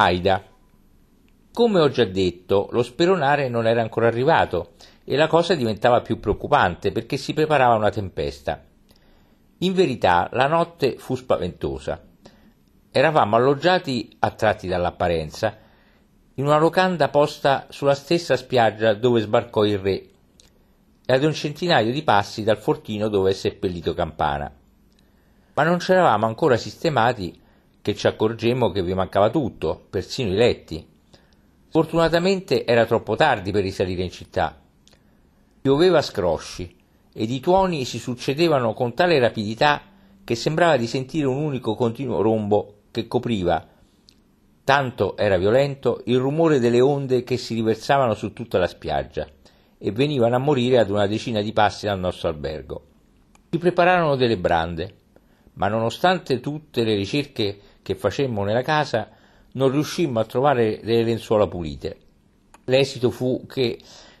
Aida. Come ho già detto, lo speronare non era ancora arrivato e la cosa diventava più preoccupante perché si preparava una tempesta. In verità la notte fu spaventosa. Eravamo alloggiati, attratti dall'apparenza, in una locanda posta sulla stessa spiaggia dove sbarcò il re e ad un centinaio di passi dal fortino dove è seppellito Campana. Ma non c'eravamo ancora sistemati che ci accorgemmo che vi mancava tutto, persino i letti. Fortunatamente era troppo tardi per risalire in città. Pioveva a scrosci ed i tuoni si succedevano con tale rapidità che sembrava di sentire un unico continuo rombo che copriva, tanto era violento, il rumore delle onde che si riversavano su tutta la spiaggia e venivano a morire ad una decina di passi dal nostro albergo. Si prepararono delle brande, ma nonostante tutte le ricerche che facemmo nella casa, non riuscimmo a trovare delle lenzuola pulite. L'esito fu che,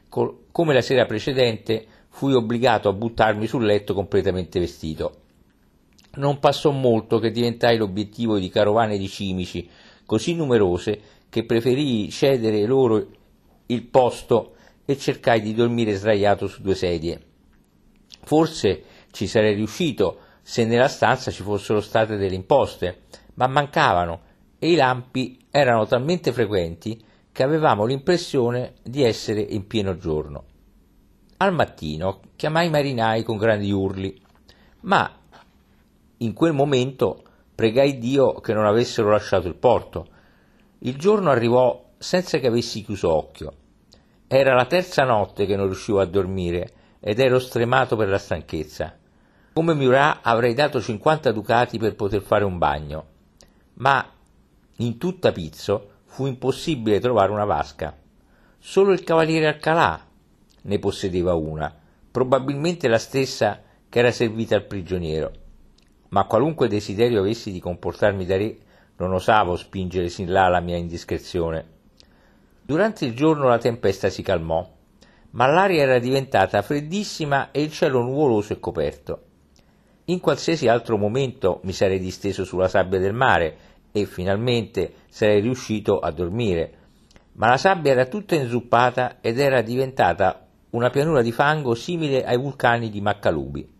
come la sera precedente, fui obbligato a buttarmi sul letto completamente vestito. Non passò molto che diventai l'obiettivo di carovane di cimici così numerose che preferii cedere loro il posto e cercai di dormire sdraiato su due sedie. Forse ci sarei riuscito se nella stanza ci fossero state delle imposte, ma mancavano e i lampi erano talmente frequenti che avevamo l'impressione di essere in pieno giorno. Al mattino chiamai i marinai con grandi urli, ma in quel momento pregai Dio che non avessero lasciato il porto. Il giorno arrivò senza che avessi chiuso occhio. Era la terza notte che non riuscivo a dormire ed ero stremato per la stanchezza. Come Murat avrei dato 50 ducati per poter fare un bagno ma in tutta Pizzo fu impossibile trovare una vasca. Solo il cavaliere Alcalà ne possedeva una, probabilmente la stessa che era servita al prigioniero. Ma qualunque desiderio avessi di comportarmi da re, non osavo spingere sin là la mia indiscrezione. Durante il giorno la tempesta si calmò, ma l'aria era diventata freddissima e il cielo nuvoloso e coperto. In qualsiasi altro momento mi sarei disteso sulla sabbia del mare e finalmente sarei riuscito a dormire, ma la sabbia era tutta inzuppata ed era diventata una pianura di fango simile ai vulcani di Maccalubi.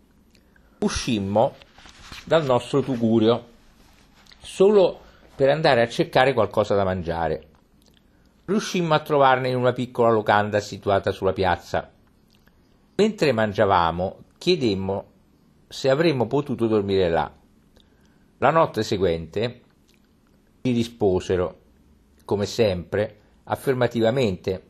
Uscimmo dal nostro tugurio solo per andare a cercare qualcosa da mangiare. Riuscimmo a trovarne in una piccola locanda situata sulla piazza. Mentre mangiavamo, chiedemmo se avremmo potuto dormire là. La notte seguente ci risposero, come sempre, affermativamente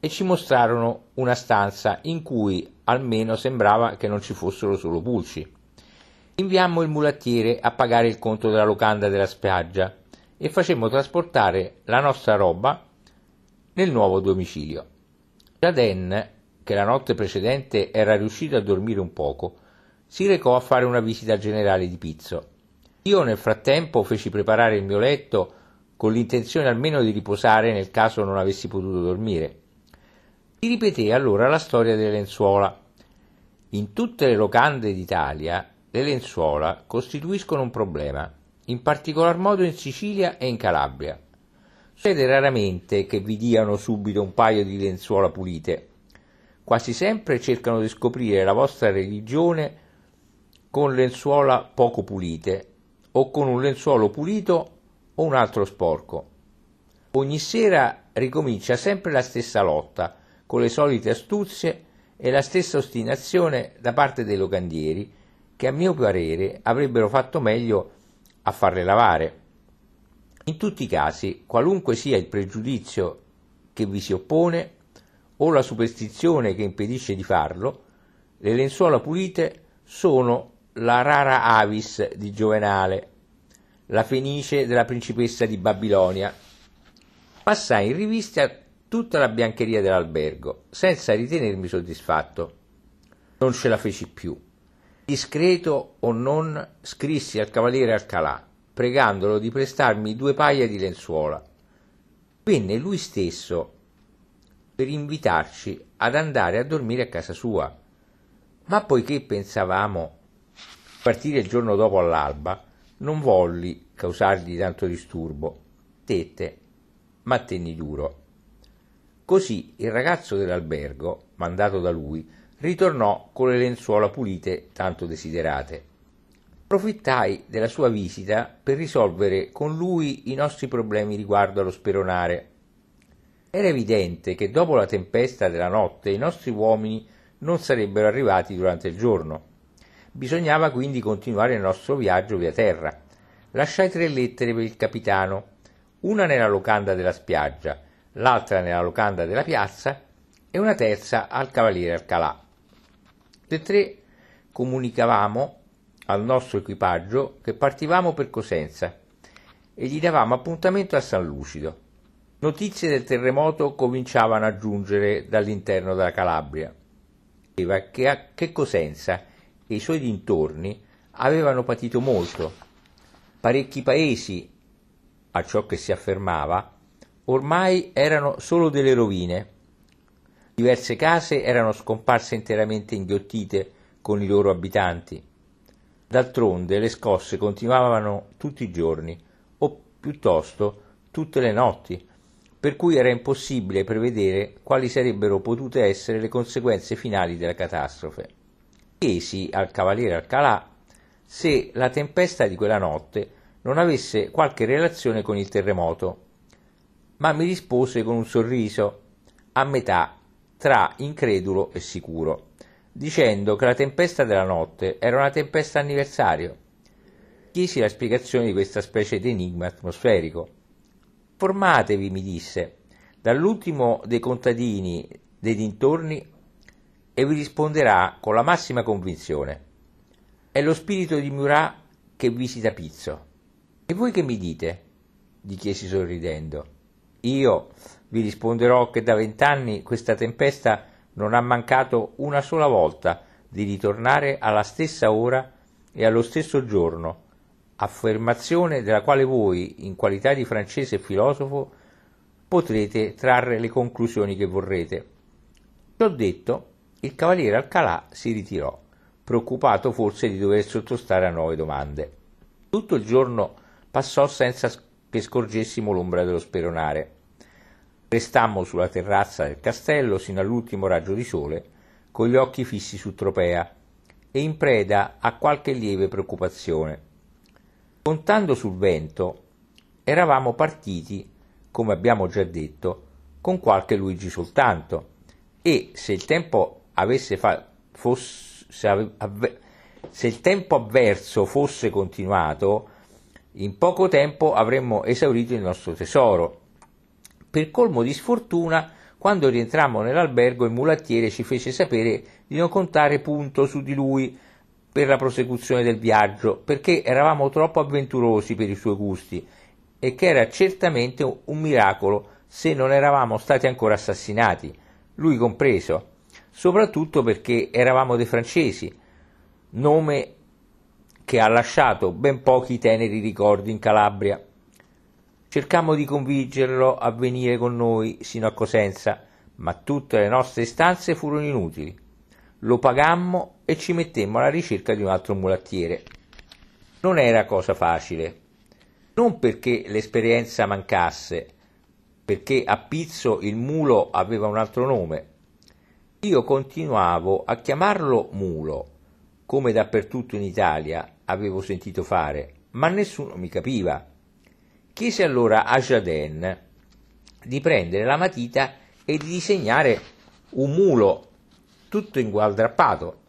e ci mostrarono una stanza in cui almeno sembrava che non ci fossero solo pulci. Inviammo il mulattiere a pagare il conto della locanda della spiaggia e facemmo trasportare la nostra roba nel nuovo domicilio. Jaden, che la notte precedente era riuscito a dormire un poco, si recò a fare una visita generale di Pizzo io nel frattempo feci preparare il mio letto con l'intenzione almeno di riposare nel caso non avessi potuto dormire. Ti ripeté allora la storia delle lenzuola. In tutte le locande d'Italia le lenzuola costituiscono un problema, in particolar modo in Sicilia e in Calabria. Succede raramente che vi diano subito un paio di lenzuola pulite. Quasi sempre cercano di scoprire la vostra religione con lenzuola poco pulite o con un lenzuolo pulito o un altro sporco. Ogni sera ricomincia sempre la stessa lotta, con le solite astuzie e la stessa ostinazione da parte dei locandieri, che a mio parere avrebbero fatto meglio a farle lavare. In tutti i casi, qualunque sia il pregiudizio che vi si oppone o la superstizione che impedisce di farlo, le lenzuola pulite sono la rara avis di Giovenale, la fenice della principessa di Babilonia. Passai in rivista tutta la biancheria dell'albergo, senza ritenermi soddisfatto. Non ce la feci più. Discreto o non, scrissi al cavaliere Alcalà, pregandolo di prestarmi due paia di lenzuola. Venne lui stesso per invitarci ad andare a dormire a casa sua. Ma poiché pensavamo partire il giorno dopo all'alba, non volli causargli tanto disturbo. resistette, ma tenni duro. Così il ragazzo dell'albergo, mandato da lui, ritornò con le lenzuola pulite tanto desiderate. Approfittai della sua visita per risolvere con lui i nostri problemi riguardo allo speronare. Era evidente che dopo la tempesta della notte i nostri uomini non sarebbero arrivati durante il giorno. Bisognava quindi continuare il nostro viaggio via terra. Lasciai tre lettere per il capitano, una nella locanda della spiaggia, l'altra nella locanda della piazza e una terza al cavaliere Alcalà. Le tre comunicavamo al nostro equipaggio che partivamo per Cosenza e gli davamo appuntamento a San Lucido. Notizie del terremoto cominciavano a giungere dall'interno della Calabria. Che, che Cosenza e i suoi dintorni avevano patito molto. Parecchi paesi, a ciò che si affermava, ormai erano solo delle rovine. Diverse case erano scomparse interamente inghiottite con i loro abitanti. D'altronde le scosse continuavano tutti i giorni, o piuttosto tutte le notti, per cui era impossibile prevedere quali sarebbero potute essere le conseguenze finali della catastrofe. Chiesi al cavaliere Alcalà se la tempesta di quella notte non avesse qualche relazione con il terremoto ma mi rispose con un sorriso, a metà tra incredulo e sicuro, dicendo che la tempesta della notte era una tempesta anniversario. Chiesi la spiegazione di questa specie di enigma atmosferico. Formatevi, mi disse, dall'ultimo dei contadini dei dintorni e vi risponderà con la massima convinzione. È lo spirito di Murat che visita Pizzo. E voi che mi dite? gli chiesi sorridendo. Io vi risponderò che da vent'anni questa tempesta non ha mancato una sola volta di ritornare alla stessa ora e allo stesso giorno, affermazione della quale voi, in qualità di francese filosofo, potrete trarre le conclusioni che vorrete. Ciò detto, il cavaliere Alcalà si ritirò, preoccupato forse di dover sottostare a nuove domande. Tutto il giorno passò senza che scorgessimo l'ombra dello speronare. Restammo sulla terrazza del castello sino all'ultimo raggio di sole, con gli occhi fissi su Tropea e in preda a qualche lieve preoccupazione. Contando sul vento, eravamo partiti, come abbiamo già detto, con qualche Luigi soltanto, e se il tempo avesse fa- fosse, avve- se il tempo avverso fosse continuato, in poco tempo avremmo esaurito il nostro tesoro. Per colmo di sfortuna, quando rientrammo nell'albergo, il mulattiere ci fece sapere di non contare punto su di lui per la prosecuzione del viaggio, perché eravamo troppo avventurosi per i suoi gusti e che era certamente un miracolo se non eravamo stati ancora assassinati, lui compreso, soprattutto perché eravamo dei francesi, nome che ha lasciato ben pochi teneri ricordi in Calabria. Cercammo di convincerlo a venire con noi sino a Cosenza, ma tutte le nostre istanze furono inutili. Lo pagammo e ci mettemmo alla ricerca di un altro mulattiere. Non era cosa facile, non perché l'esperienza mancasse, perché a Pizzo il mulo aveva un altro nome. Io continuavo a chiamarlo mulo, come dappertutto in Italia, avevo sentito fare, ma nessuno mi capiva. Chiesi allora a Jaden di prendere la matita e di disegnare un mulo tutto ingualdrappato.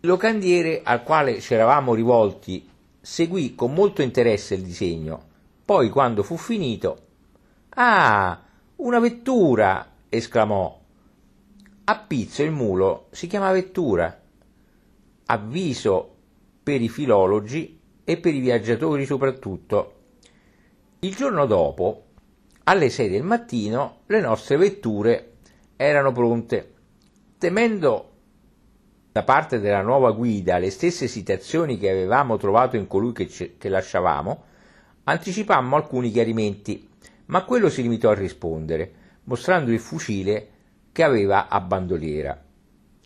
Il locandiere al quale ci eravamo rivolti seguì con molto interesse il disegno. Poi, quando fu finito, Ah, una vettura! esclamò. A Pizzo il mulo si chiama vettura. Avviso per i filologi e per i viaggiatori soprattutto. Il giorno dopo, alle 6 del mattino, le nostre vetture erano pronte. Temendo da parte della nuova guida le stesse citazioni che avevamo trovato in colui che, ce- che lasciavamo, anticipammo alcuni chiarimenti, ma quello si limitò a rispondere, mostrando il fucile che aveva a bandoliera.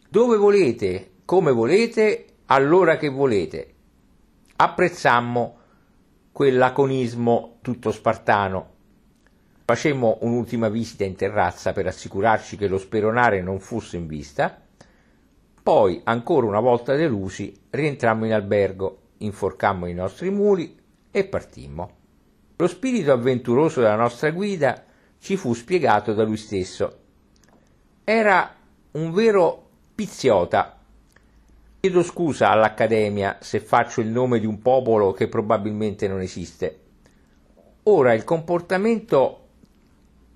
Dove volete, come volete, allora che volete. Apprezzammo quel laconismo tutto spartano Facemmo un'ultima visita in terrazza per assicurarci che lo speronare non fosse in vista. Poi, ancora una volta delusi, rientrammo in albergo, inforcammo i nostri muli e partimmo. Lo spirito avventuroso della nostra guida ci fu spiegato da lui stesso. Era un vero piziota. Chiedo scusa all'Accademia se faccio il nome di un popolo che probabilmente non esiste. Ora, il comportamento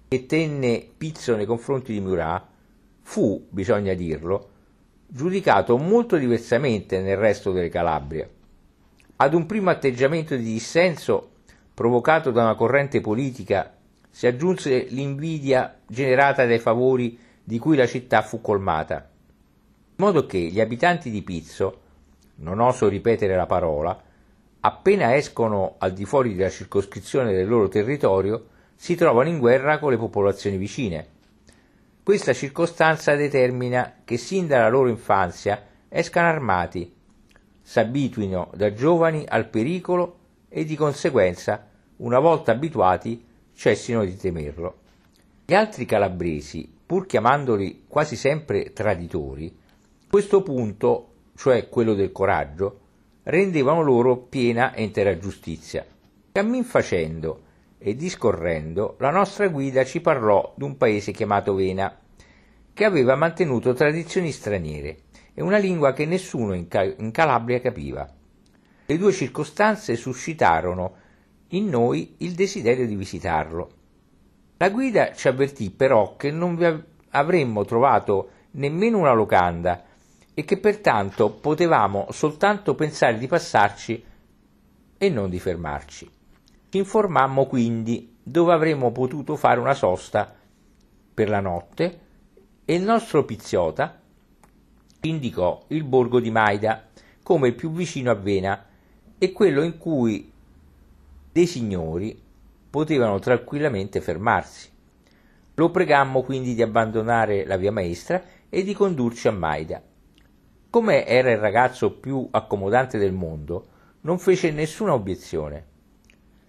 che tenne Pizzo nei confronti di Murat fu, bisogna dirlo, giudicato molto diversamente nel resto delle Calabrie. Ad un primo atteggiamento di dissenso provocato da una corrente politica si aggiunse l'invidia generata dai favori di cui la città fu colmata, in modo che gli abitanti di Pizzo, non oso ripetere la parola, appena escono al di fuori della circoscrizione del loro territorio, si trovano in guerra con le popolazioni vicine. Questa circostanza determina che sin dalla loro infanzia escano armati, s'abituino da giovani al pericolo e di conseguenza, una volta abituati, cessino di temerlo. Gli altri calabresi pur chiamandoli quasi sempre traditori, questo punto, cioè quello del coraggio, rendevano loro piena e intera giustizia. Cammin facendo e discorrendo, la nostra guida ci parlò d'un paese chiamato Vena, che aveva mantenuto tradizioni straniere e una lingua che nessuno in, Cal- in Calabria capiva. Le due circostanze suscitarono in noi il desiderio di visitarlo. La guida ci avvertì però che non vi avremmo trovato nemmeno una locanda e che pertanto potevamo soltanto pensare di passarci e non di fermarci. Ci informammo quindi dove avremmo potuto fare una sosta per la notte e il nostro Piziota indicò il borgo di Maida come il più vicino a Vena e quello in cui dei signori potevano tranquillamente fermarsi. Lo pregammo quindi di abbandonare la via maestra e di condurci a Maida. Come era il ragazzo più accomodante del mondo, non fece nessuna obiezione.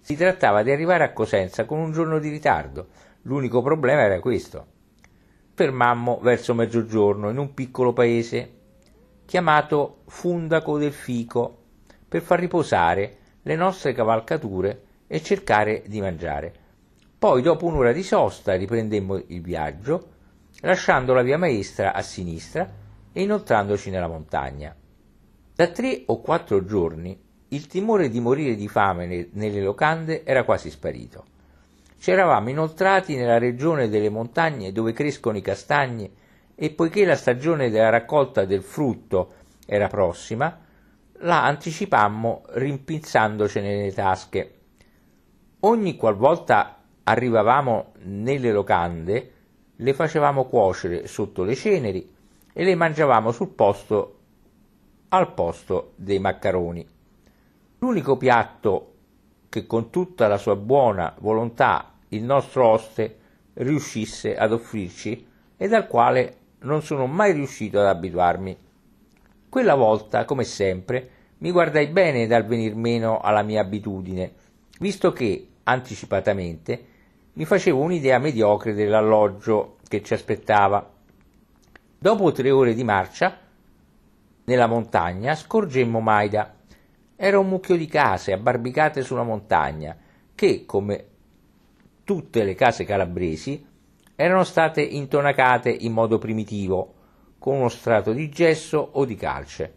Si trattava di arrivare a Cosenza con un giorno di ritardo, l'unico problema era questo. Fermammo verso mezzogiorno in un piccolo paese chiamato Fundaco del Fico per far riposare le nostre cavalcature e cercare di mangiare. Poi, dopo un'ora di sosta, riprendemmo il viaggio, lasciando la via maestra a sinistra e inoltrandoci nella montagna. Da tre o quattro giorni il timore di morire di fame nelle locande era quasi sparito. Ci eravamo inoltrati nella regione delle montagne dove crescono i castagni e poiché la stagione della raccolta del frutto era prossima, la anticipammo rimpinzandocene nelle tasche Ogni qualvolta arrivavamo nelle locande, le facevamo cuocere sotto le ceneri e le mangiavamo sul posto al posto dei maccaroni. L'unico piatto che con tutta la sua buona volontà il nostro oste riuscisse ad offrirci e dal quale non sono mai riuscito ad abituarmi. Quella volta, come sempre, mi guardai bene dal venir meno alla mia abitudine visto che, anticipatamente, mi facevo un'idea mediocre dell'alloggio che ci aspettava. Dopo tre ore di marcia, nella montagna, scorgemmo Maida. Era un mucchio di case abbarbicate sulla montagna che, come tutte le case calabresi, erano state intonacate in modo primitivo, con uno strato di gesso o di calce,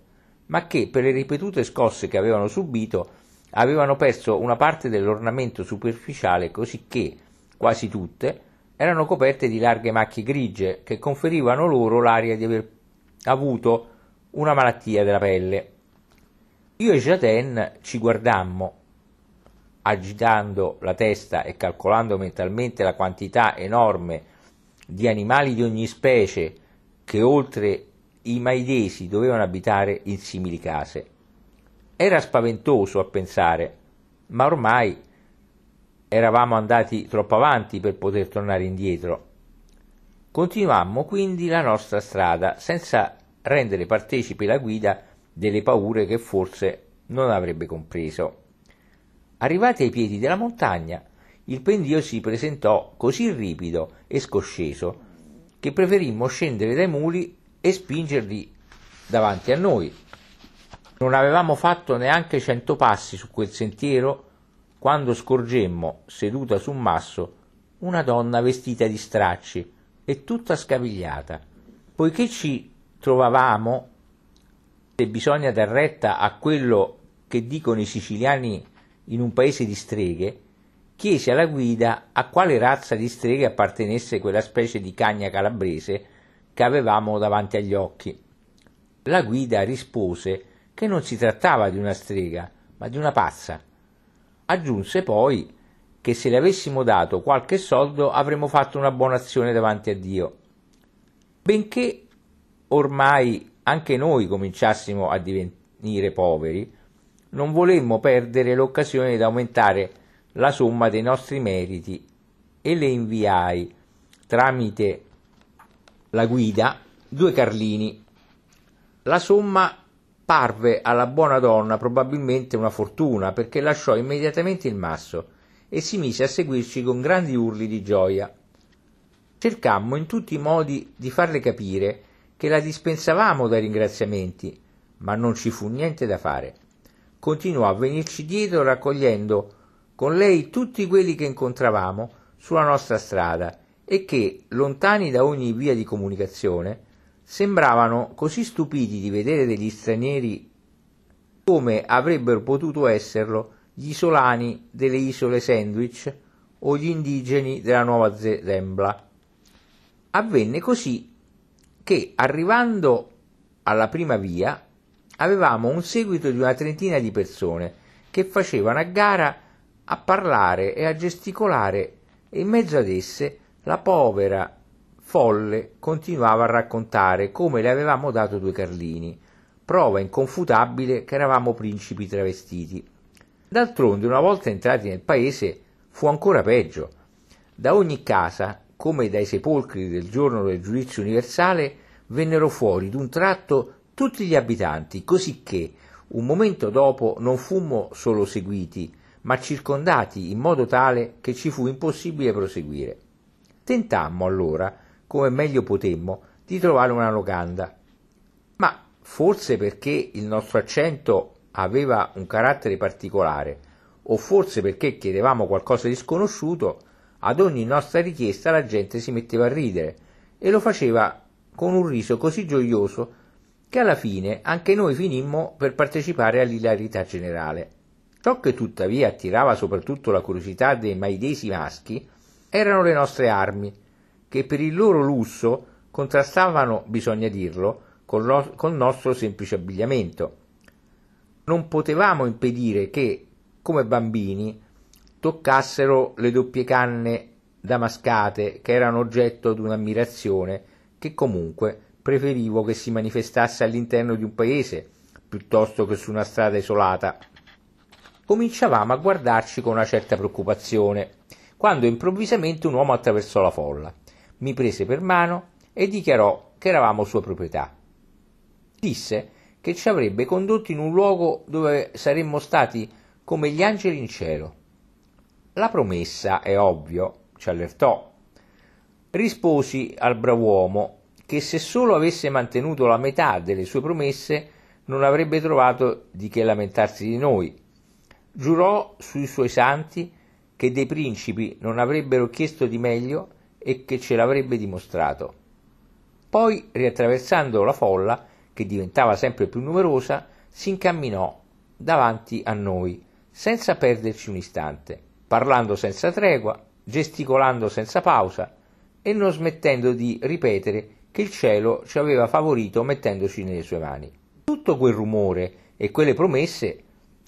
ma che per le ripetute scosse che avevano subito avevano perso una parte dell'ornamento superficiale cosicché quasi tutte erano coperte di larghe macchie grigie che conferivano loro l'aria di aver avuto una malattia della pelle. Io e Jaten ci guardammo, agitando la testa e calcolando mentalmente la quantità enorme di animali di ogni specie che oltre i maidesi dovevano abitare in simili case. Era spaventoso a pensare, ma ormai eravamo andati troppo avanti per poter tornare indietro. Continuammo quindi la nostra strada senza rendere partecipe la guida delle paure che forse non avrebbe compreso. Arrivati ai piedi della montagna, il pendio si presentò così ripido e scosceso che preferimmo scendere dai muli e spingerli davanti a noi. Non avevamo fatto neanche cento passi su quel sentiero quando scorgemmo, seduta su un masso, una donna vestita di stracci e tutta scapigliata. Poiché ci trovavamo, se bisogna dar retta a quello che dicono i siciliani in un paese di streghe, chiese alla guida a quale razza di streghe appartenesse quella specie di cagna calabrese che avevamo davanti agli occhi. La guida rispose che non si trattava di una strega, ma di una pazza. Aggiunse poi che se le avessimo dato qualche soldo avremmo fatto una buona azione davanti a Dio. Benché ormai anche noi cominciassimo a divenire poveri, non volemmo perdere l'occasione di aumentare la somma dei nostri meriti e le inviai tramite la guida due carlini. La somma parve alla buona donna probabilmente una fortuna perché lasciò immediatamente il masso e si mise a seguirci con grandi urli di gioia. Cercammo in tutti i modi di farle capire che la dispensavamo dai ringraziamenti, ma non ci fu niente da fare. Continuò a venirci dietro raccogliendo con lei tutti quelli che incontravamo sulla nostra strada e che, lontani da ogni via di comunicazione, sembravano così stupiti di vedere degli stranieri come avrebbero potuto esserlo gli isolani delle isole Sandwich o gli indigeni della Nuova Zembla. Avvenne così che, arrivando alla prima via, avevamo un seguito di una trentina di persone che facevano a gara a parlare e a gesticolare e in mezzo ad esse la povera folle continuava a raccontare come le avevamo dato due carlini, prova inconfutabile che eravamo principi travestiti. D'altronde, una volta entrati nel paese, fu ancora peggio. Da ogni casa, come dai sepolcri del giorno del giudizio universale, vennero fuori d'un tratto tutti gli abitanti, così che, un momento dopo, non fummo solo seguiti, ma circondati in modo tale che ci fu impossibile proseguire. Tentammo allora, come meglio potemmo, di trovare una locanda, ma forse perché il nostro accento aveva un carattere particolare, o forse perché chiedevamo qualcosa di sconosciuto, ad ogni nostra richiesta la gente si metteva a ridere e lo faceva con un riso così gioioso che alla fine anche noi finimmo per partecipare all'ilarità generale. Ciò che tuttavia attirava soprattutto la curiosità dei maidesi maschi erano le nostre armi, che per il loro lusso contrastavano, bisogna dirlo, col, col nostro semplice abbigliamento. Non potevamo impedire che, come bambini, toccassero le doppie canne damascate che erano oggetto di un'ammirazione che comunque preferivo che si manifestasse all'interno di un paese piuttosto che su una strada isolata cominciavamo a guardarci con una certa preoccupazione, quando improvvisamente un uomo attraversò la folla, mi prese per mano e dichiarò che eravamo sua proprietà. Disse che ci avrebbe condotto in un luogo dove saremmo stati come gli angeli in cielo. La promessa, è ovvio, ci allertò. Risposi al brav'uomo che se solo avesse mantenuto la metà delle sue promesse non avrebbe trovato di che lamentarsi di noi Giurò sui suoi santi che dei principi non avrebbero chiesto di meglio e che ce l'avrebbe dimostrato. Poi, riattraversando la folla, che diventava sempre più numerosa, si incamminò davanti a noi, senza perderci un istante, parlando senza tregua, gesticolando senza pausa e non smettendo di ripetere che il cielo ci aveva favorito mettendoci nelle sue mani. Tutto quel rumore e quelle promesse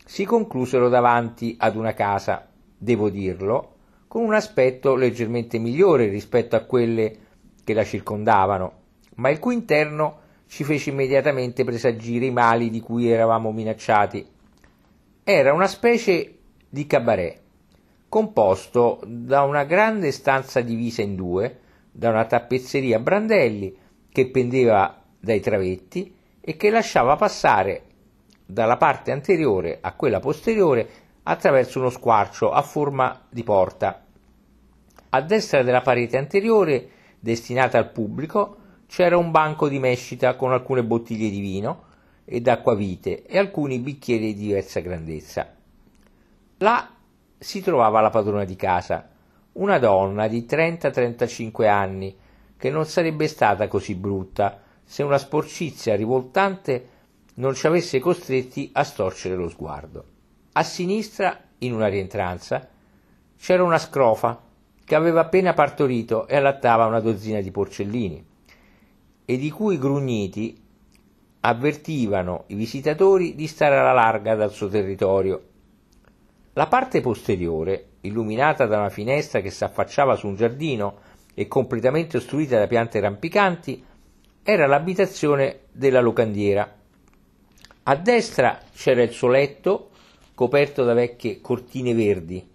si conclusero davanti ad una casa, devo dirlo, con un aspetto leggermente migliore rispetto a quelle che la circondavano, ma il cui interno ci fece immediatamente presagire i mali di cui eravamo minacciati. Era una specie di cabaret, composto da una grande stanza divisa in due, da una tappezzeria a brandelli che pendeva dai travetti e che lasciava passare dalla parte anteriore a quella posteriore attraverso uno squarcio a forma di porta. A destra della parete anteriore, destinata al pubblico, c'era un banco di mescita con alcune bottiglie di vino ed acquavite e alcuni bicchieri di diversa grandezza. Là si trovava la padrona di casa, una donna di 30-35 anni, che non sarebbe stata così brutta se una sporcizia rivoltante non ci avesse costretti a storcere lo sguardo. A sinistra, in una rientranza, c'era una scrofa che aveva appena partorito e allattava una dozzina di porcellini, e di cui grugniti avvertivano i visitatori di stare alla larga dal suo territorio. La parte posteriore, illuminata da una finestra che s'affacciava su un giardino e completamente ostruita da piante rampicanti, era l'abitazione della locandiera. A destra c'era il suo letto coperto da vecchie cortine verdi.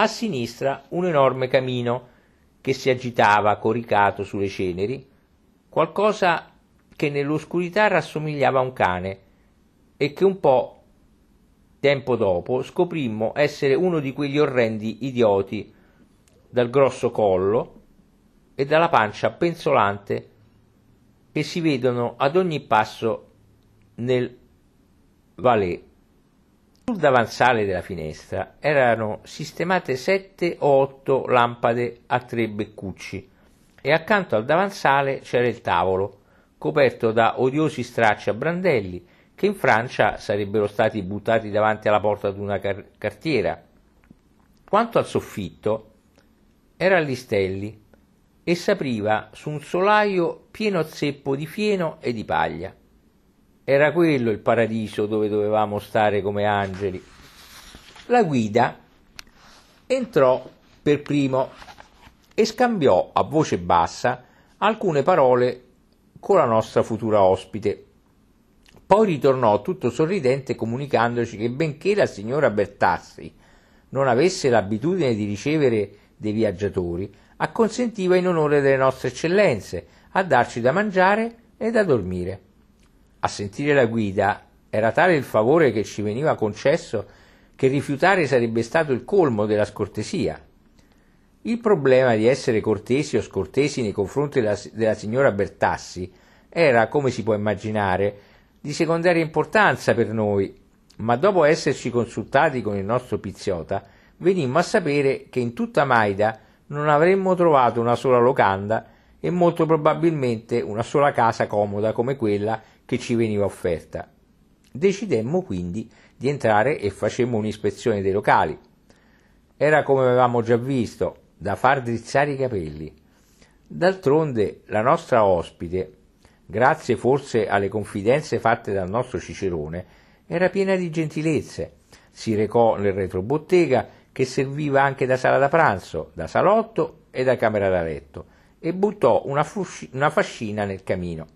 A sinistra un enorme camino che si agitava coricato sulle ceneri, qualcosa che nell'oscurità rassomigliava a un cane e che un po' tempo dopo scoprimmo essere uno di quegli orrendi idioti dal grosso collo e dalla pancia penzolante che si vedono ad ogni passo nel Valais. Sul davanzale della finestra erano sistemate sette o otto lampade a tre beccucci e accanto al davanzale c'era il tavolo, coperto da odiosi stracci a brandelli che in Francia sarebbero stati buttati davanti alla porta di una car- cartiera. Quanto al soffitto, era agli stelli e s'apriva su un solaio pieno zeppo di fieno e di paglia. Era quello il paradiso dove dovevamo stare come angeli. La guida entrò per primo e scambiò a voce bassa alcune parole con la nostra futura ospite. Poi ritornò tutto sorridente comunicandoci che benché la signora Bertassi non avesse l'abitudine di ricevere dei viaggiatori, acconsentiva in onore delle nostre eccellenze a darci da mangiare e da dormire. A sentire la guida era tale il favore che ci veniva concesso che rifiutare sarebbe stato il colmo della scortesia. Il problema di essere cortesi o scortesi nei confronti della, della signora Bertassi era, come si può immaginare, di secondaria importanza per noi, ma dopo esserci consultati con il nostro Piziota, venimmo a sapere che in tutta Maida non avremmo trovato una sola locanda e molto probabilmente una sola casa comoda come quella che ci veniva offerta. Decidemmo quindi di entrare e facemmo un'ispezione dei locali. Era come avevamo già visto, da far drizzare i capelli. D'altronde la nostra ospite, grazie forse alle confidenze fatte dal nostro Cicerone, era piena di gentilezze. Si recò nel retrobottega che serviva anche da sala da pranzo, da salotto e da camera da letto, e buttò una, fusci- una fascina nel camino.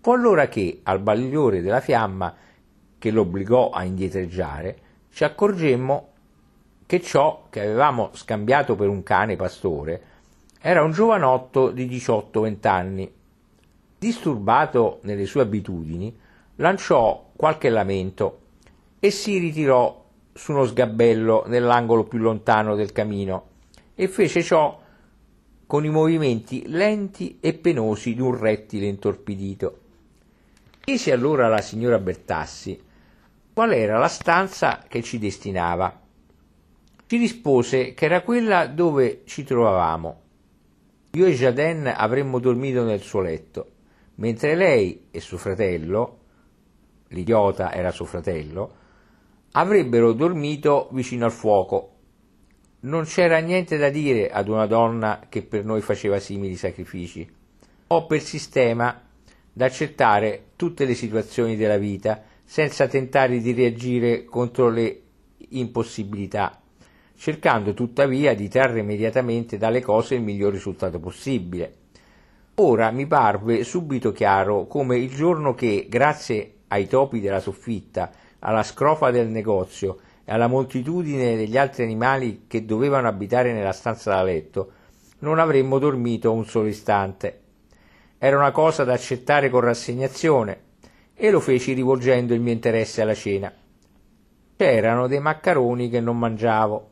Fu allora che, al bagliore della fiamma che l'obbligò a indietreggiare, ci accorgemmo che ciò che avevamo scambiato per un cane pastore era un giovanotto di 18-20 anni. Disturbato nelle sue abitudini, lanciò qualche lamento e si ritirò su uno sgabello nell'angolo più lontano del camino e fece ciò con i movimenti lenti e penosi di un rettile intorpidito. Chiese allora alla signora Bertassi qual era la stanza che ci destinava. Ci rispose che era quella dove ci trovavamo. Io e Jaden avremmo dormito nel suo letto, mentre lei e suo fratello, l'idiota era suo fratello, avrebbero dormito vicino al fuoco. Non c'era niente da dire ad una donna che per noi faceva simili sacrifici. Ho per sistema d'accettare tutte le situazioni della vita senza tentare di reagire contro le impossibilità, cercando tuttavia di trarre immediatamente dalle cose il miglior risultato possibile. Ora mi parve subito chiaro come il giorno che, grazie ai topi della soffitta, alla scrofa del negozio e alla moltitudine degli altri animali che dovevano abitare nella stanza da letto, non avremmo dormito un solo istante. Era una cosa da accettare con rassegnazione e lo feci rivolgendo il mio interesse alla cena. C'erano dei maccaroni che non mangiavo.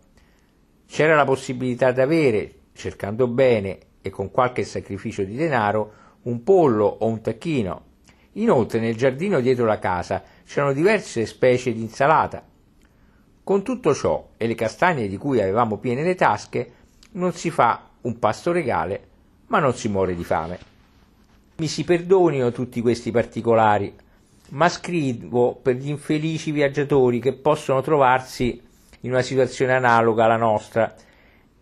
C'era la possibilità di avere, cercando bene e con qualche sacrificio di denaro, un pollo o un tacchino. Inoltre nel giardino dietro la casa c'erano diverse specie di insalata. Con tutto ciò e le castagne di cui avevamo piene le tasche, non si fa un pasto regale, ma non si muore di fame. Mi si perdonino tutti questi particolari, ma scrivo per gli infelici viaggiatori che possono trovarsi in una situazione analoga alla nostra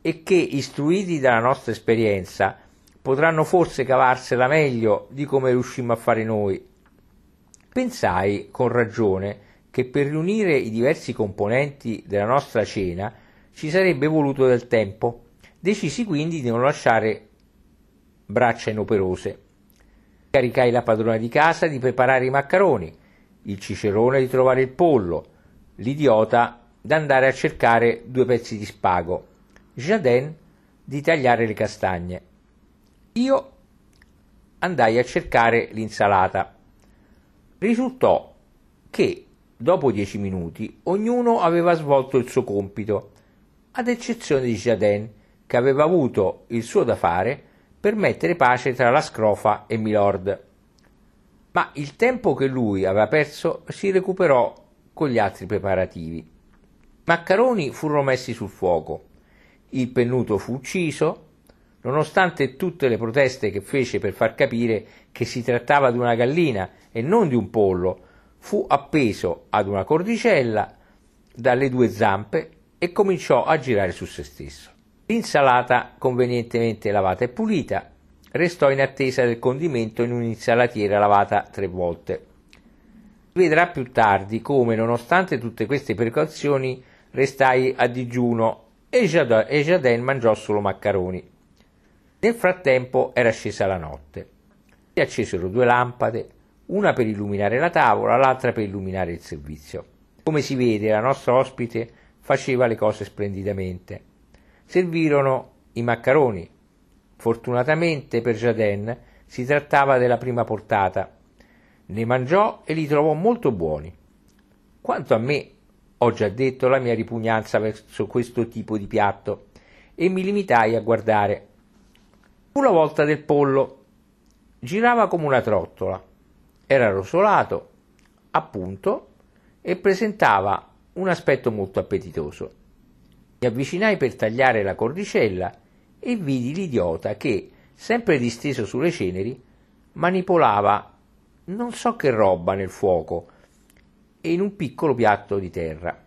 e che, istruiti dalla nostra esperienza, potranno forse cavarsela meglio di come riuscimmo a fare noi. Pensai, con ragione, che per riunire i diversi componenti della nostra cena ci sarebbe voluto del tempo. Decisi quindi di non lasciare braccia inoperose. Caricai la padrona di casa di preparare i maccheroni, il cicerone di trovare il pollo, l'idiota d'andare a cercare due pezzi di spago, Jadin di tagliare le castagne. Io andai a cercare l'insalata. Risultò che, dopo dieci minuti, ognuno aveva svolto il suo compito, ad eccezione di Jadin, che aveva avuto il suo da fare per mettere pace tra la scrofa e Milord. Ma il tempo che lui aveva perso si recuperò con gli altri preparativi. I maccheroni furono messi sul fuoco, il pennuto fu ucciso, nonostante tutte le proteste che fece per far capire che si trattava di una gallina e non di un pollo, fu appeso ad una cordicella dalle due zampe e cominciò a girare su se stesso. L'insalata, convenientemente lavata e pulita, restò in attesa del condimento in un'insalatiera lavata tre volte. Vedrà più tardi come, nonostante tutte queste precauzioni, restai a digiuno e Jadin mangiò solo maccheroni. Nel frattempo era scesa la notte. Si accesero due lampade, una per illuminare la tavola, l'altra per illuminare il servizio. Come si vede, la nostra ospite faceva le cose splendidamente servirono i maccheroni. Fortunatamente per Jadin si trattava della prima portata. Ne mangiò e li trovò molto buoni. Quanto a me, ho già detto la mia ripugnanza verso questo tipo di piatto e mi limitai a guardare. Fu la volta del pollo. Girava come una trottola. Era rosolato, appunto, e presentava un aspetto molto appetitoso. Mi avvicinai per tagliare la cordicella e vidi l'idiota che, sempre disteso sulle ceneri, manipolava non so che roba nel fuoco e in un piccolo piatto di terra.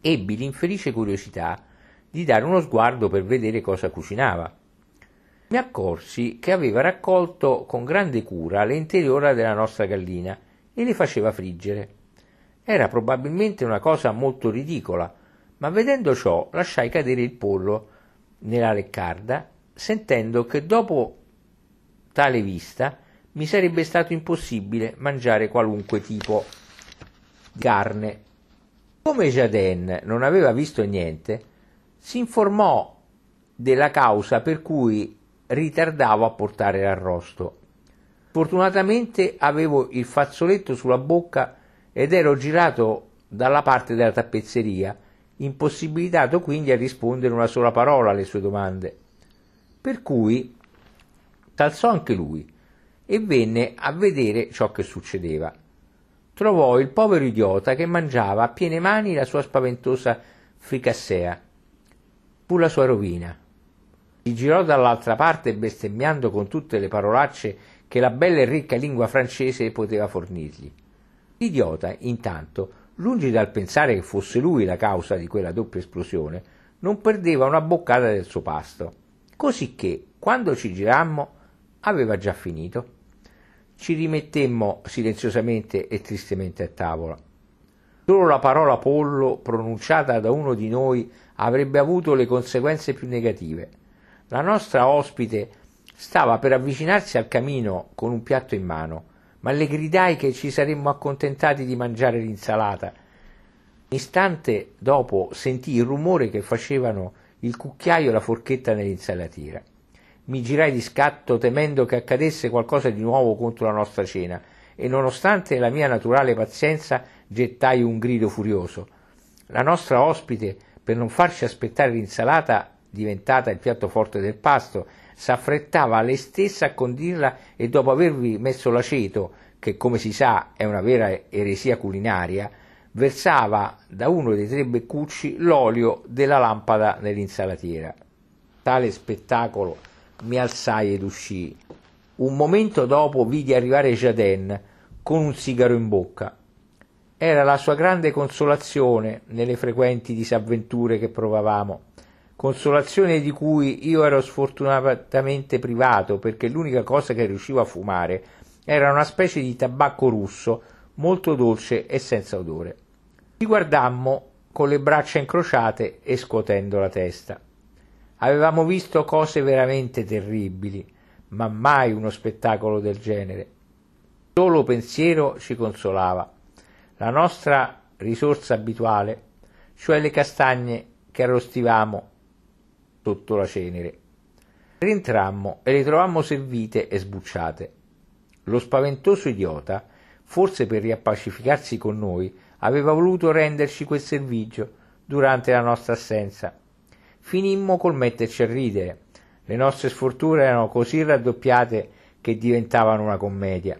Ebbi l'infelice curiosità di dare uno sguardo per vedere cosa cucinava. Mi accorsi che aveva raccolto con grande cura l'interiore della nostra gallina e le faceva friggere. Era probabilmente una cosa molto ridicola, ma vedendo ciò lasciai cadere il pollo nella leccarda, sentendo che dopo tale vista mi sarebbe stato impossibile mangiare qualunque tipo di carne. Come Jadin non aveva visto niente, si informò della causa per cui ritardavo a portare l'arrosto. Fortunatamente avevo il fazzoletto sulla bocca ed ero girato dalla parte della tappezzeria impossibilitato quindi a rispondere una sola parola alle sue domande. Per cui s'alzò anche lui e venne a vedere ciò che succedeva. Trovò il povero idiota che mangiava a piene mani la sua spaventosa fricassea. Fu la sua rovina. Si girò dall'altra parte bestemmiando con tutte le parolacce che la bella e ricca lingua francese poteva fornirgli. L'idiota, intanto, lungi dal pensare che fosse lui la causa di quella doppia esplosione, non perdeva una boccata del suo pasto, così che, quando ci girammo, aveva già finito. Ci rimettemmo silenziosamente e tristemente a tavola. Solo la parola pollo pronunciata da uno di noi avrebbe avuto le conseguenze più negative. La nostra ospite stava per avvicinarsi al camino con un piatto in mano, ma le gridai che ci saremmo accontentati di mangiare l'insalata. Istante dopo sentii il rumore che facevano il cucchiaio e la forchetta nell'insalatiera. Mi girai di scatto temendo che accadesse qualcosa di nuovo contro la nostra cena e nonostante la mia naturale pazienza gettai un grido furioso. La nostra ospite, per non farci aspettare l'insalata, diventata il piatto forte del pasto, s'affrettava lei stessa a condirla e dopo avervi messo l'aceto, che come si sa è una vera eresia culinaria, versava da uno dei tre beccucci l'olio della lampada nell'insalatiera. Tale spettacolo mi alzai ed uscii. Un momento dopo vidi arrivare Jaden con un sigaro in bocca. Era la sua grande consolazione nelle frequenti disavventure che provavamo, consolazione di cui io ero sfortunatamente privato perché l'unica cosa che riuscivo a fumare era una specie di tabacco russo molto dolce e senza odore. Ci guardammo con le braccia incrociate e scuotendo la testa. Avevamo visto cose veramente terribili, ma mai uno spettacolo del genere. Solo pensiero ci consolava. La nostra risorsa abituale, cioè le castagne che arrostivamo sotto la cenere. Rientrammo e le trovammo servite e sbucciate. Lo spaventoso idiota, forse per riappacificarsi con noi, aveva voluto renderci quel servigio durante la nostra assenza. Finimmo col metterci a ridere. Le nostre sfortune erano così raddoppiate che diventavano una commedia.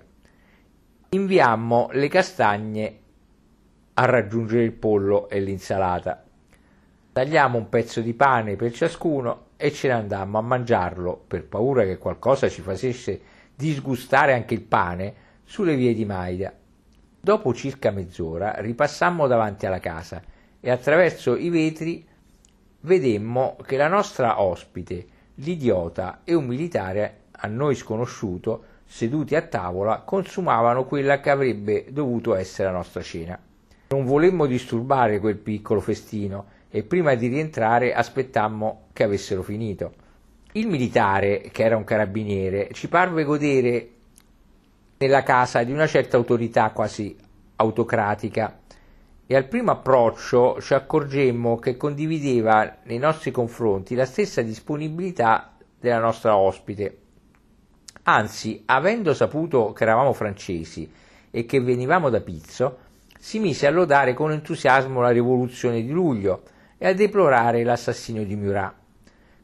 Inviammo le castagne a raggiungere il pollo e l'insalata. Tagliamo un pezzo di pane per ciascuno e ce ne andammo a mangiarlo, per paura che qualcosa ci facesse disgustare anche il pane, sulle vie di Maida. Dopo circa mezz'ora ripassammo davanti alla casa e attraverso i vetri vedemmo che la nostra ospite, l'idiota e un militare a noi sconosciuto, seduti a tavola, consumavano quella che avrebbe dovuto essere la nostra cena. Non volemmo disturbare quel piccolo festino e prima di rientrare aspettammo che avessero finito. Il militare, che era un carabiniere, ci parve godere nella casa di una certa autorità quasi autocratica e al primo approccio ci accorgemmo che condivideva nei nostri confronti la stessa disponibilità della nostra ospite. Anzi, avendo saputo che eravamo francesi e che venivamo da Pizzo, si mise a lodare con entusiasmo la rivoluzione di luglio e a deplorare l'assassinio di Murat.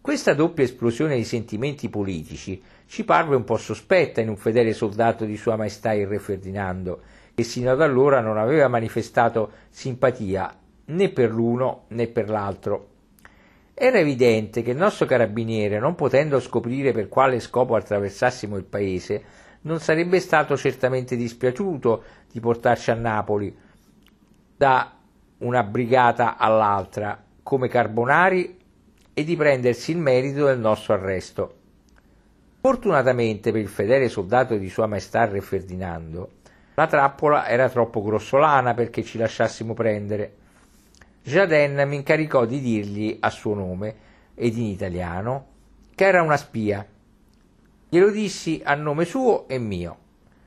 Questa doppia esplosione di sentimenti politici ci parve un po' sospetta in un fedele soldato di Sua Maestà il Re Ferdinando, che sino ad allora non aveva manifestato simpatia né per l'uno né per l'altro. Era evidente che il nostro carabiniere, non potendo scoprire per quale scopo attraversassimo il paese, non sarebbe stato certamente dispiaciuto di portarci a Napoli da una brigata all'altra come carbonari e di prendersi il merito del nostro arresto. Fortunatamente per il fedele soldato di Sua Maestà Re Ferdinando, la trappola era troppo grossolana perché ci lasciassimo prendere. Jaden mi incaricò di dirgli a suo nome ed in italiano che era una spia. Glielo dissi a nome suo e mio.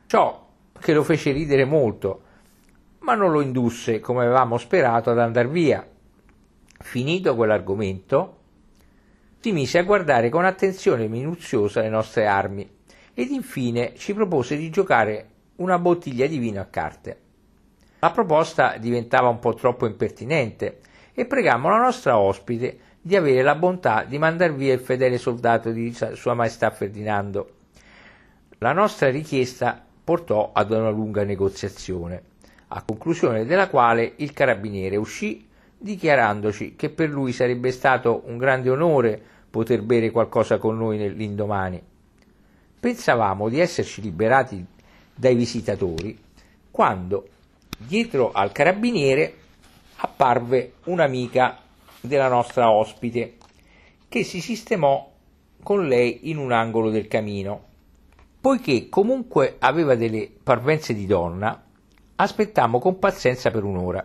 Ciò che lo fece ridere molto ma non lo indusse, come avevamo sperato, ad andar via. Finito quell'argomento, si mise a guardare con attenzione minuziosa le nostre armi ed infine ci propose di giocare una bottiglia di vino a carte. La proposta diventava un po' troppo impertinente e pregammo la nostra ospite di avere la bontà di mandar via il fedele soldato di Sua Maestà Ferdinando. La nostra richiesta portò ad una lunga negoziazione a conclusione della quale il carabiniere uscì dichiarandoci che per lui sarebbe stato un grande onore poter bere qualcosa con noi l'indomani. Pensavamo di esserci liberati dai visitatori quando dietro al carabiniere apparve un'amica della nostra ospite che si sistemò con lei in un angolo del camino. Poiché comunque aveva delle parvenze di donna, Aspettammo con pazienza per un'ora.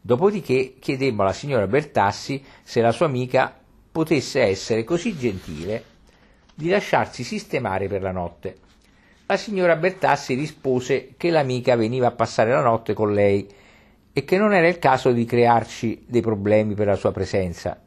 Dopodiché chiedemmo alla signora Bertassi se la sua amica potesse essere così gentile di lasciarsi sistemare per la notte. La signora Bertassi rispose che l'amica veniva a passare la notte con lei e che non era il caso di crearci dei problemi per la sua presenza.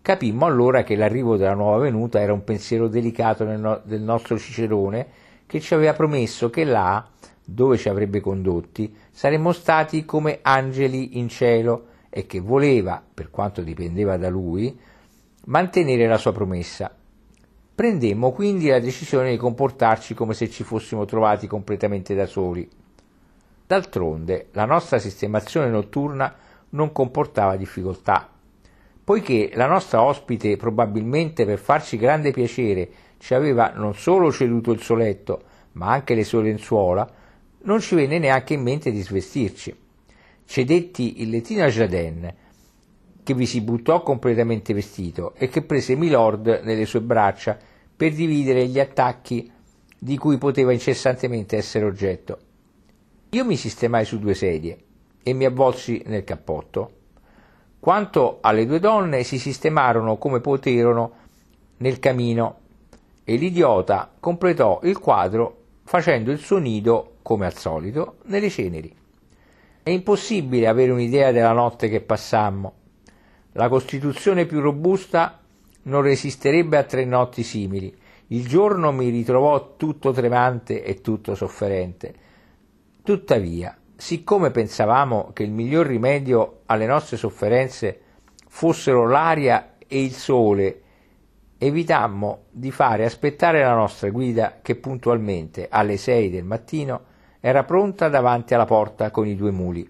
Capimmo allora che l'arrivo della nuova venuta era un pensiero delicato del nostro Cicerone che ci aveva promesso che là dove ci avrebbe condotti, saremmo stati come angeli in cielo e che voleva, per quanto dipendeva da lui, mantenere la sua promessa. Prendemmo quindi la decisione di comportarci come se ci fossimo trovati completamente da soli. D'altronde la nostra sistemazione notturna non comportava difficoltà, poiché la nostra ospite probabilmente per farci grande piacere ci aveva non solo ceduto il suo letto, ma anche le sue lenzuola, non ci venne neanche in mente di svestirci. Cedetti il lettino a Jaden, che vi si buttò completamente vestito e che prese Milord nelle sue braccia per dividere gli attacchi di cui poteva incessantemente essere oggetto. Io mi sistemai su due sedie e mi avvolsi nel cappotto. Quanto alle due donne si sistemarono come poterono nel camino e l'idiota completò il quadro facendo il suo nido, come al solito, nelle ceneri. È impossibile avere un'idea della notte che passammo. La costituzione più robusta non resisterebbe a tre notti simili. Il giorno mi ritrovò tutto tremante e tutto sofferente. Tuttavia, siccome pensavamo che il miglior rimedio alle nostre sofferenze fossero l'aria e il sole, evitammo di fare aspettare la nostra guida che puntualmente alle sei del mattino era pronta davanti alla porta con i due muli.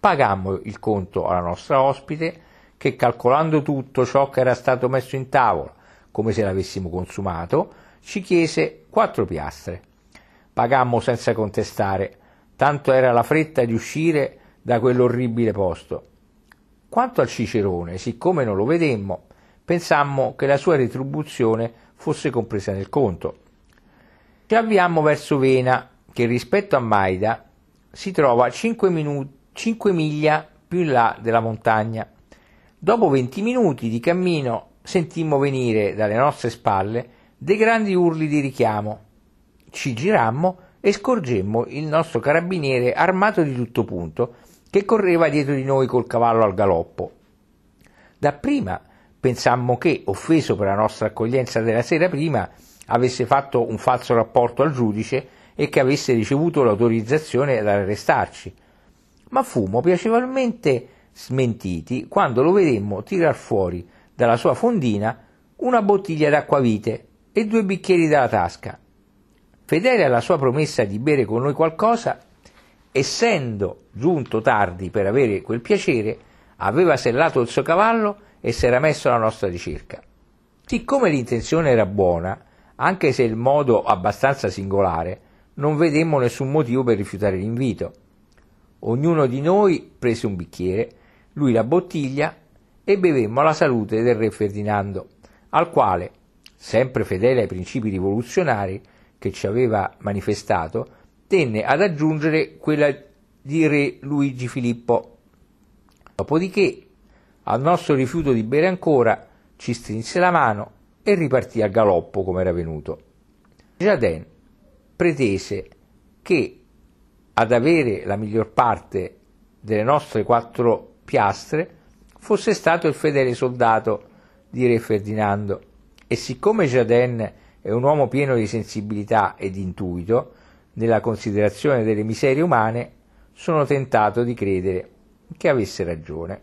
Pagammo il conto alla nostra ospite che calcolando tutto ciò che era stato messo in tavola, come se l'avessimo consumato, ci chiese quattro piastre. Pagammo senza contestare, tanto era la fretta di uscire da quell'orribile posto. Quanto al Cicerone, siccome non lo vedemmo, pensammo che la sua retribuzione fosse compresa nel conto. Ci avviammo verso Vena, che rispetto a Maida si trova 5, minu- 5 miglia più in là della montagna. Dopo 20 minuti di cammino sentimmo venire dalle nostre spalle dei grandi urli di richiamo. Ci girammo e scorgemmo il nostro carabiniere armato di tutto punto che correva dietro di noi col cavallo al galoppo. Dapprima pensammo che, offeso per la nostra accoglienza della sera prima, avesse fatto un falso rapporto al giudice e che avesse ricevuto l'autorizzazione ad arrestarci. Ma fummo piacevolmente smentiti quando lo vedemmo tirar fuori dalla sua fondina una bottiglia d'acquavite e due bicchieri dalla tasca. Fedele alla sua promessa di bere con noi qualcosa, essendo giunto tardi per avere quel piacere, aveva sellato il suo cavallo e si era messo alla nostra ricerca. Siccome l'intenzione era buona, anche se il modo abbastanza singolare, non vedemmo nessun motivo per rifiutare l'invito. Ognuno di noi prese un bicchiere, lui la bottiglia e bevemmo alla salute del re Ferdinando, al quale, sempre fedele ai principi rivoluzionari che ci aveva manifestato, tenne ad aggiungere quella di re Luigi Filippo. Dopodiché al nostro rifiuto di bere ancora, ci strinse la mano e ripartì a galoppo come era venuto. Jaden pretese che ad avere la miglior parte delle nostre quattro piastre fosse stato il fedele soldato di Re Ferdinando e siccome Jaden è un uomo pieno di sensibilità e di intuito nella considerazione delle miserie umane, sono tentato di credere che avesse ragione.